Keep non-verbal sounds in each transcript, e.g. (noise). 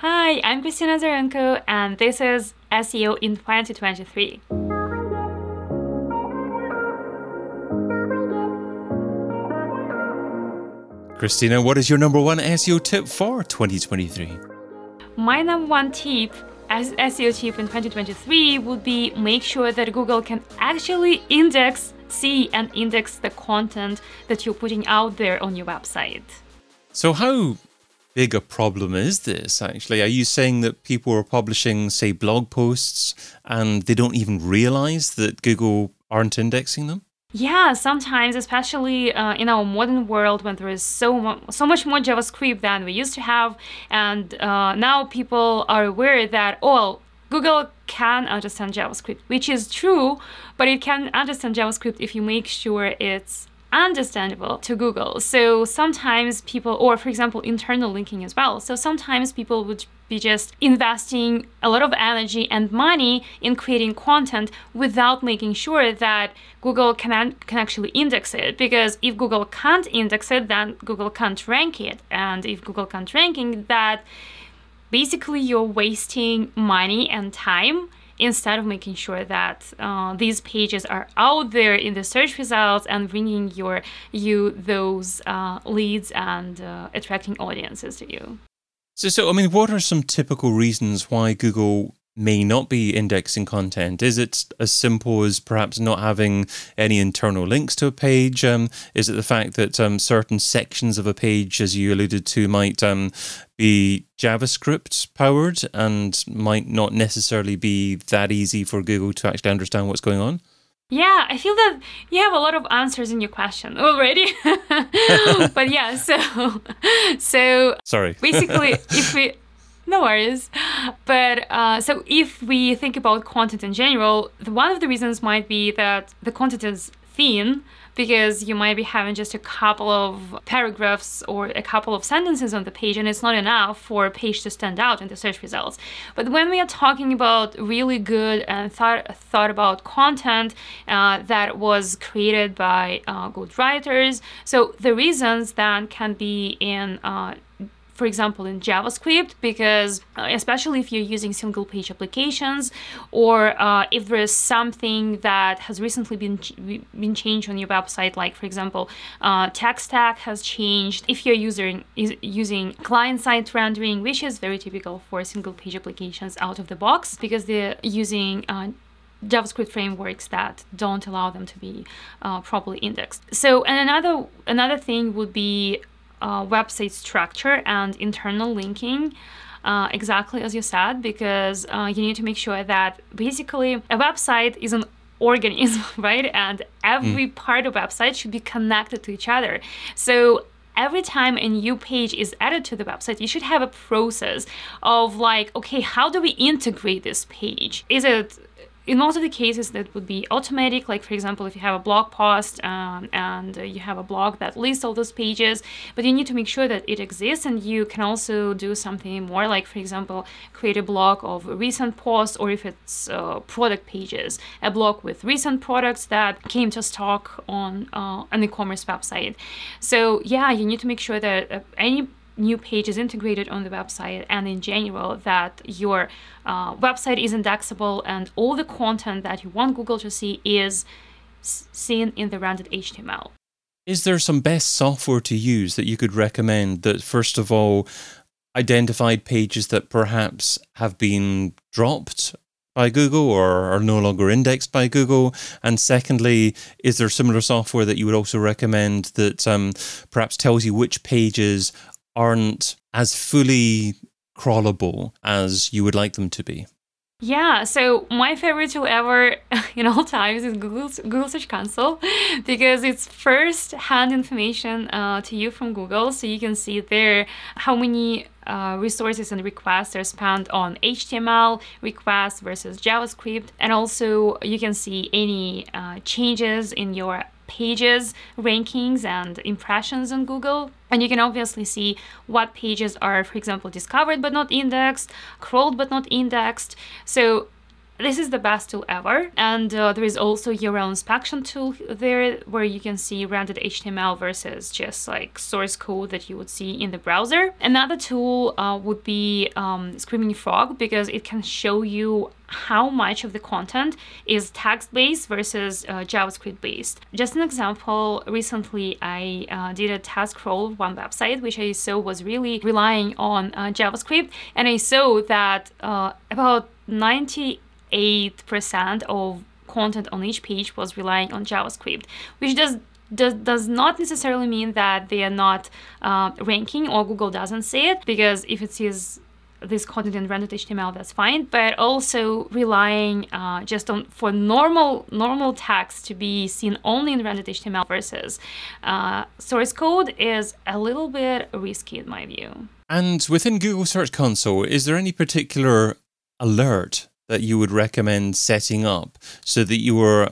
Hi, I'm Kristina Azarenko, and this is SEO in 2023. Kristina, what is your number one SEO tip for 2023? My number one tip as SEO tip in 2023 would be make sure that Google can actually index, see and index the content that you're putting out there on your website. So how big problem is this actually? Are you saying that people are publishing, say, blog posts and they don't even realize that Google aren't indexing them? Yeah, sometimes, especially uh, in our modern world, when there is so mu- so much more JavaScript than we used to have, and uh, now people are aware that oh, Google can understand JavaScript, which is true, but it can understand JavaScript if you make sure it's understandable to Google. So sometimes people, or for example, internal linking as well. So sometimes people would be just investing a lot of energy and money in creating content without making sure that Google can, can actually index it. Because if Google can't index it, then Google can't rank it. And if Google can't rank it, that basically you're wasting money and time instead of making sure that uh, these pages are out there in the search results and bringing your you those uh, leads and uh, attracting audiences to you. So, so I mean, what are some typical reasons why Google may not be indexing content? Is it as simple as perhaps not having any internal links to a page? Um, is it the fact that um, certain sections of a page, as you alluded to, might um, be JavaScript powered and might not necessarily be that easy for Google to actually understand what's going on? Yeah, I feel that you have a lot of answers in your question already. (laughs) but yeah, so (laughs) so sorry. basically, if we no worries. But uh, so if we think about content in general, the, one of the reasons might be that the content is thin because you might be having just a couple of paragraphs or a couple of sentences on the page and it's not enough for a page to stand out in the search results but when we are talking about really good and thought, thought about content uh, that was created by uh, good writers so the reasons then can be in uh, for example, in JavaScript, because uh, especially if you're using single page applications or uh, if there is something that has recently been, ch- been changed on your website, like for example, uh, tech stack has changed. If you're using, using client side rendering, which is very typical for single page applications out of the box because they're using uh, JavaScript frameworks that don't allow them to be uh, properly indexed. So, and another another thing would be uh, website structure and internal linking. Uh, exactly as you said, because uh, you need to make sure that basically a website is an organism, (laughs) right? And every mm. part of website should be connected to each other. So every time a new page is added to the website, you should have a process of like, okay, how do we integrate this page? Is it in most of the cases that would be automatic. Like for example if you have a blog post um, and uh, you have a blog that lists all those pages but you need to make sure that it exists and you can also do something more like for example create a blog of recent posts or if it's uh, product pages a blog with recent products that came to stock on uh, an e-commerce website. So yeah you need to make sure that uh, any new pages integrated on the website and in general that your uh, website is indexable and all the content that you want Google to see is seen in the rendered HTML. Is there some best software to use that you could recommend that, first of all, identified pages that perhaps have been dropped by Google or are no longer indexed by Google? And secondly, is there similar software that you would also recommend that um, perhaps tells you which pages aren't as fully crawlable as you would like them to be? Yeah, so my favorite tool ever (laughs) in all times is Google Google Search Console because it's first-hand information uh, to you from Google, so you can see there how many uh, resources and requests are spent on HTML requests versus JavaScript, and also you can see any uh, changes in your pages rankings and impressions on Google. And you can obviously see what pages are, for example, discovered but not indexed, crawled but not indexed. So this is the best tool ever. And uh, there is also URL inspection tool there where you can see rendered HTML versus just like source code that you would see in the browser. Another tool uh, would be um, Screaming Frog because it can show you how much of the content is text based versus uh, JavaScript based. Just an example, recently I uh, did a test crawl of one website which I saw was really relying on uh, JavaScript, and I saw that uh, about 98% of content on each page was relying on JavaScript, which does does, does not necessarily mean that they are not uh, ranking or Google doesn't see it because if it sees this content in rendered HTML, that's fine. But also relying uh, just on for normal normal text to be seen only in rendered HTML versus uh, source code is a little bit risky in my view. And within Google Search Console, is there any particular alert that you would recommend setting up so that you are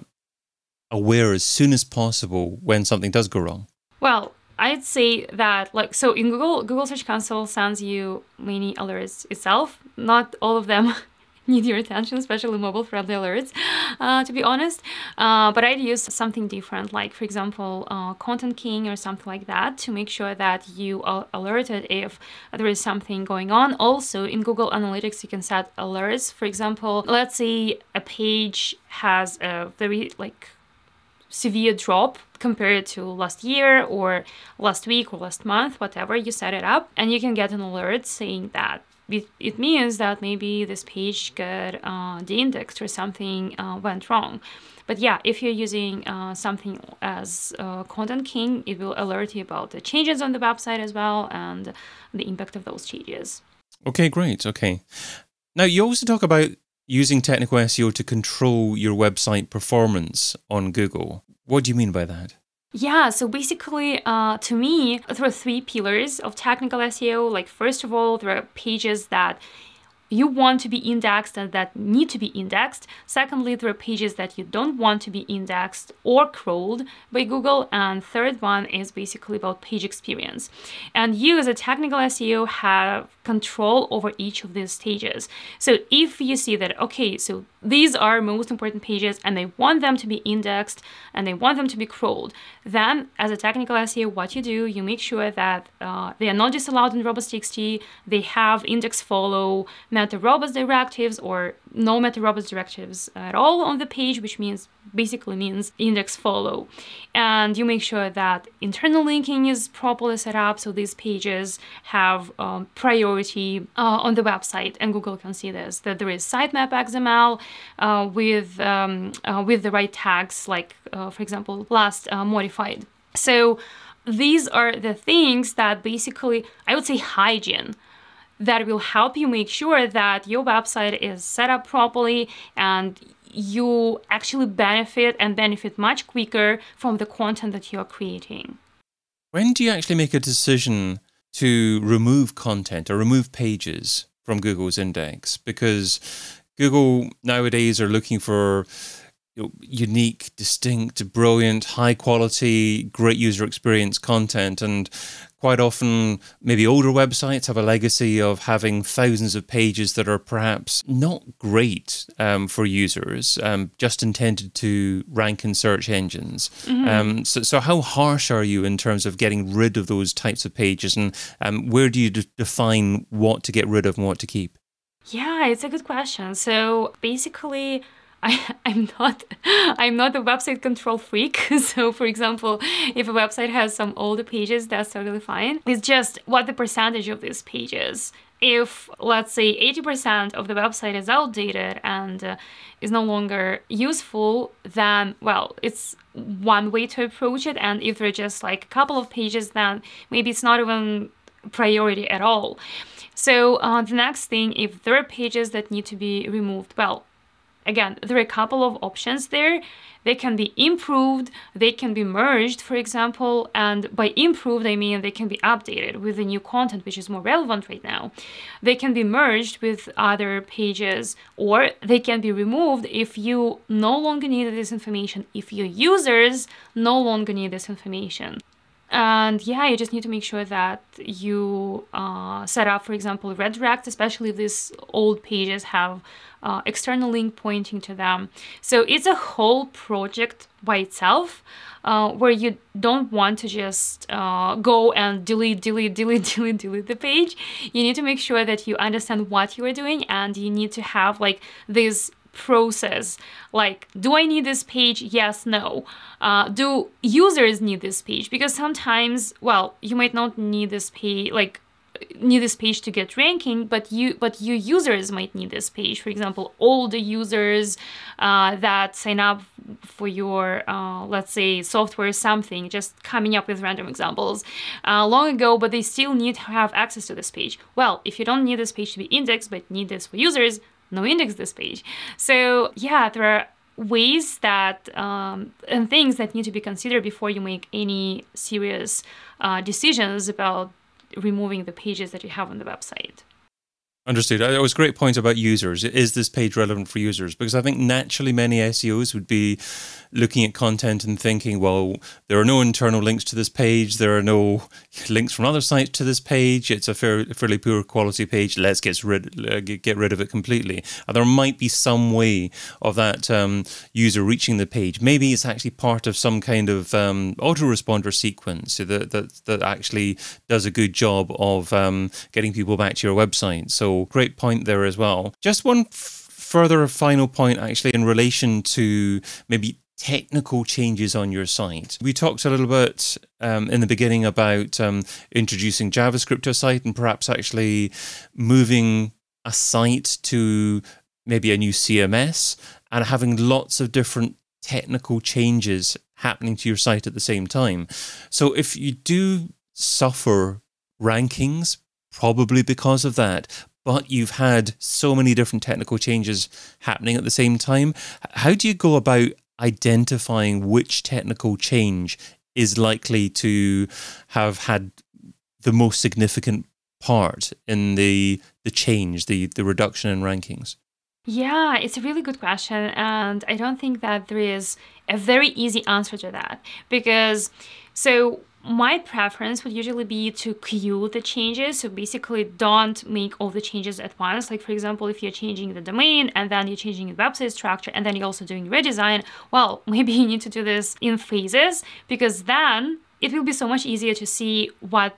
aware as soon as possible when something does go wrong? Well, I'd say that like so in Google Google Search Console sends you many alerts itself. Not all of them (laughs) need your attention, especially mobile friendly alerts, uh, to be honest. Uh, but I'd use something different, like for example, uh, ContentKing or something like that, to make sure that you are alerted if there is something going on. Also, in Google Analytics, you can set alerts. For example, let's say a page has a very like severe drop compared to last year or last week or last month, whatever, you set it up, and you can get an alert saying that it, means that maybe this page got uh, de-indexed or something uh, went wrong. But yeah, if you're using uh, something as uh, ContentKing, it will alert you about the changes on the website as well and the impact of those changes. Okay, great. Okay. Now, you also talk about using technical SEO to control your website performance on Google. What do you mean by that? Yeah, so basically, uh, to me, there are three pillars of technical SEO. Like, first of all, there are pages that you want to be indexed and that need to be indexed. Secondly, there are pages that you don't want to be indexed or crawled by Google. And third one is basically about page experience. And you, as a technical SEO, have control over each of these stages. So if you see that, okay, so these are most important pages and they want them to be indexed and they want them to be crawled, then as a technical SEO, what you do, you make sure that uh, they are not disallowed in robots.txt, they have index follow, meta robots directives, or no meta robots directives at all on the page, which means basically means index follow. And you make sure that internal linking is properly set up so these pages have um, priority uh, on the website, and Google can see this. That there is sitemap XML uh, with um, uh, with the right tags, like uh, for example, last uh, modified. So these are the things that basically I would say hygiene that will help you make sure that your website is set up properly and you actually benefit and benefit much quicker from the content that you are creating. When do you actually make a decision to remove content or remove pages from Google's index? Because Google nowadays are looking for unique, distinct, brilliant, high quality, great user experience content. And quite often, maybe older websites have a legacy of having thousands of pages that are perhaps not great um, for users, um, just intended to rank in search engines. Mm-hmm. Um, so, so, how harsh are you in terms of getting rid of those types of pages? And um, where do you d- define what to get rid of and what to keep? Yeah, it's a good question. So basically, I, (laughs) I'm not I'm not a website control freak. (laughs) So for example, if a website has some older pages, that's totally fine. It's just what the percentage of these pages. If let's say 80% of the website is outdated and uh, is no longer useful, then well, it's one way to approach it. And if there are just like a couple of pages, then maybe it's not even priority at all. So uh, the next thing, if there are pages that need to be removed, well, again, there are a couple of options there. They can be improved, they can be merged, for example, and by improved, I mean they can be updated with the new content which is more relevant right now. They can be merged with other pages, or they can be removed if you no longer need this information, if your users no longer need this information. And yeah you just need to make sure that you uh, set up for example redirect especially if these old pages have uh, external link pointing to them so it's a whole project by itself uh, where you don't want to just uh, go and delete, delete, (laughs) delete, delete, delete the page. You need to make sure that you understand what you are doing and you need to have like this process. Like do i need this page? Yes no. Uh, do users need this page? Because sometimes well you might not need this page like need this page to get ranking but you but your users might need this page. For example the users uh, that sign up for your uh, let's say software something just coming up with random examples uh, long ago but they still need to have access to this page. Well if you don't need this page to be indexed but need this for users no index this page so yeah there are ways that um, and things that need to be considered before you make any serious uh, decisions about removing the pages that you have on the website. Understood. That was a great point about users. Is this page relevant for users? Because I think naturally many SEOs would be looking at content and thinking, well, there are no internal links to this page. There are no links from other sites to this page. It's a fair, fairly poor quality page. Let's get rid, get rid of it completely. And there might be some way of that um, user reaching the page. Maybe it's actually part of some kind of um, autoresponder sequence that, that, that actually does a good job of um, getting people back to your website. So great point there as well. Just one f- further final point, actually, in relation to maybe technical changes on your site. We talked a little bit um, in the beginning about um, introducing JavaScript to a site and perhaps actually moving a site to maybe a new CMS and having lots of different technical changes happening to your site at the same time. So if you do suffer rankings, probably because of that, but you've had so many different technical changes happening at the same time. How do you go about identifying which technical change is likely to have had the most significant part in the the change, the the reduction in rankings? Yeah, it's a really good question. And I don't think that there is a very easy answer to that. Because, so my preference would usually be to queue the changes. So basically, don't make all the changes at once. Like, for example, if you're changing the domain and then you're changing the website structure and then you're also doing redesign, well, (laughs) maybe you need to do this in phases because then it will be so much easier to see what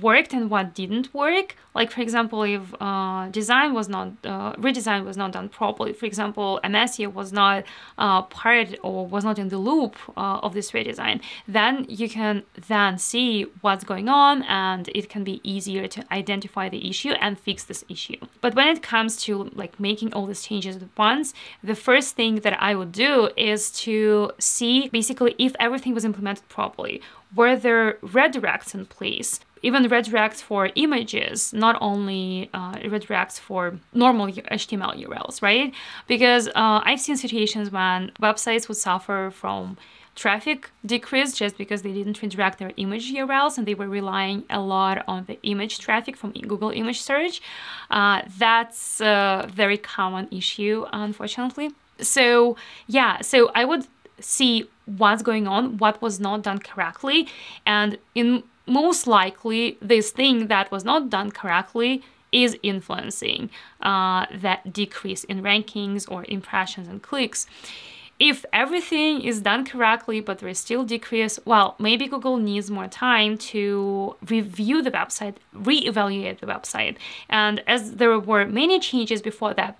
worked and what didn't work. Like for example, if uh, design was not uh, redesign was not done properly, for example, MSEO was not uh, part or was not in the loop uh, of this redesign, then you can then see what's going on and it can be easier to identify the issue and fix this issue. But when it comes to like making all these changes at once, the first thing that I would do is to see basically if everything was implemented properly. Were there redirects in place? Even redirects for images, not only uh, redirects for normal HTML URLs, right? Because uh, I've seen situations when websites would suffer from traffic decrease just because they didn't redirect their image URLs and they were relying a lot on the image traffic from Google image search. Uh, that's a very common issue, unfortunately. So, yeah, so I would see what's going on, what was not done correctly, and in most likely this thing that was not done correctly is influencing uh, that decrease in rankings or impressions and clicks. If everything is done correctly, but there is still decrease, well, maybe Google needs more time to review the website, reevaluate the website. And as there were many changes before that,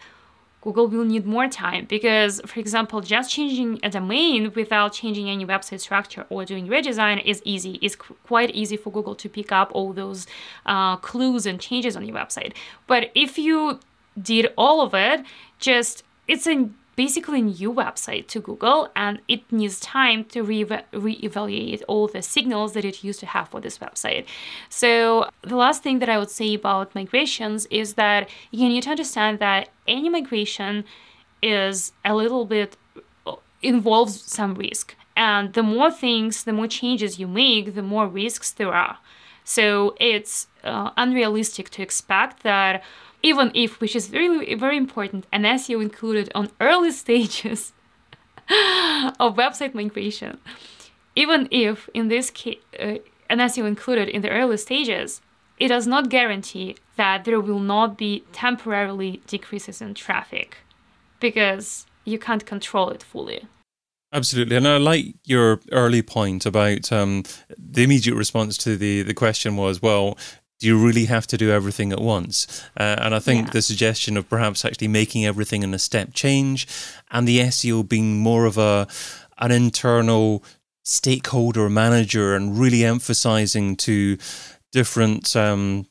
Google will need more time because, for example, just changing a domain without changing any website structure or doing redesign is easy. It's quite easy for Google to pick up all those uh, clues and changes on your website. But if you did all of it, just it's a basically new website to Google and it needs time to re- reevaluate all the signals that it used to have for this website. So, the last thing that I would say about migrations is that you need to understand that any migration is a little bit involves some risk. And the more things, the more changes you make, the more risks there are. So, it's uh, unrealistic to expect that even if, which is very, very important, an SEO included on early (laughs) stages of website migration. Even if, in this case, uh, an SEO included in the early stages, it does not guarantee that there will not be temporarily decreases in traffic because you can't control it fully. Absolutely, and I like your early point about um, the immediate response to the the question was, well, do you really have to do everything at once? Uh, and I think yeah. the suggestion of perhaps actually making everything in a step change, and the SEO being more of a an internal stakeholder manager, and really emphasizing to different um,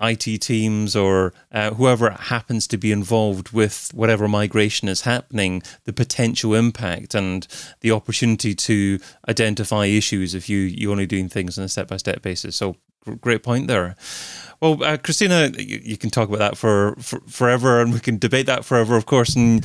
IT teams or uh, whoever happens to be involved with whatever migration is happening, the potential impact and the opportunity to identify issues if you you're only doing things on a step by step basis. So great point there. Well, uh, Kristina, you, you, can talk about that for, for, forever, and we can debate that forever, of course. And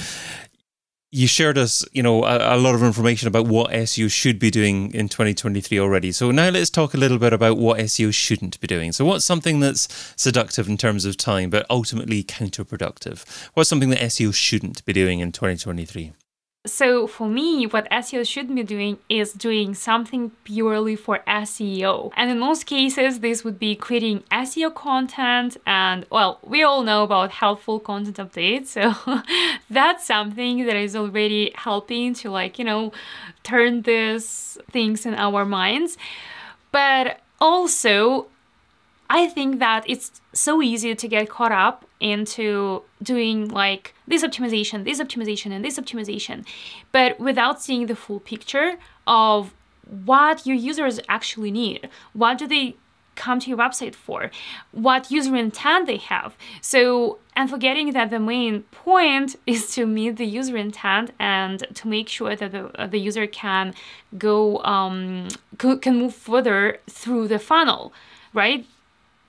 you shared us, you know, a, a, lot of information about what SEO should be doing in 2023 already. So now let's talk a little bit about what SEO shouldn't be doing. So what's something that's seductive in terms of time, but ultimately counterproductive? What's something that SEO shouldn't be doing in 2023? So for me, what SEO should be doing is doing something purely for SEO. And in most cases, this would be creating SEO content. And well, we all know about helpful content updates. So (laughs) that's something that is already helping to like, you know, turn these things in our minds. But also, I think that it's so easy to get caught up into doing like this optimization, this optimization, and this optimization, but without seeing the full picture of what your users actually need. What do they come to your website for? What user intent they have. So, and forgetting that the main point (laughs) is to meet the user intent and to make sure that the, uh, the user can go, um, can move further through the funnel, right?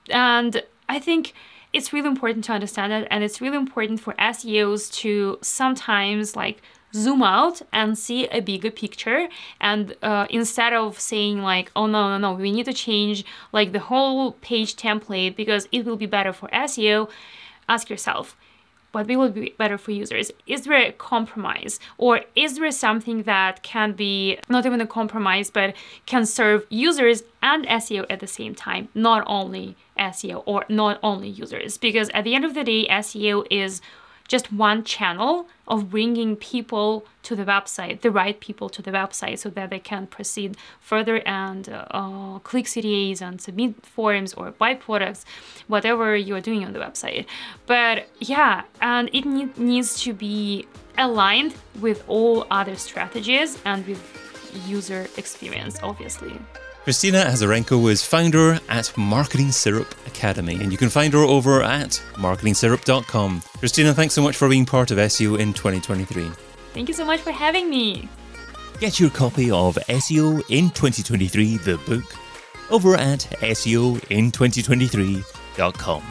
And I think it's really important to understand that and it's really important for SEOs to sometimes like zoom out and see a bigger picture. And uh, instead of saying like oh no no no we need to change like the whole page template because it will be better for seo ask yourself what will be better for users? Is there a compromise? Or is there something that can be not even a compromise, but can serve users and SEO at the same time, not only SEO or not only users? Because at the end of the day, SEO is just one channel of bringing people to the website, the right people to the website, so that they can proceed further and uh, click CTAs and submit forms or buy products, whatever you're doing on the website. But yeah, and it need, needs to be aligned with all other strategies and with user experience, obviously. Kristina Azarenko is founder at Marketing Syrup Academy, and you can find her over at marketingsyrup.com. Kristina, thanks so much for being part of SEO in 2023. Thank you so much for having me. Get your copy of SEO in 2023, the book, over at SEOin2023.com.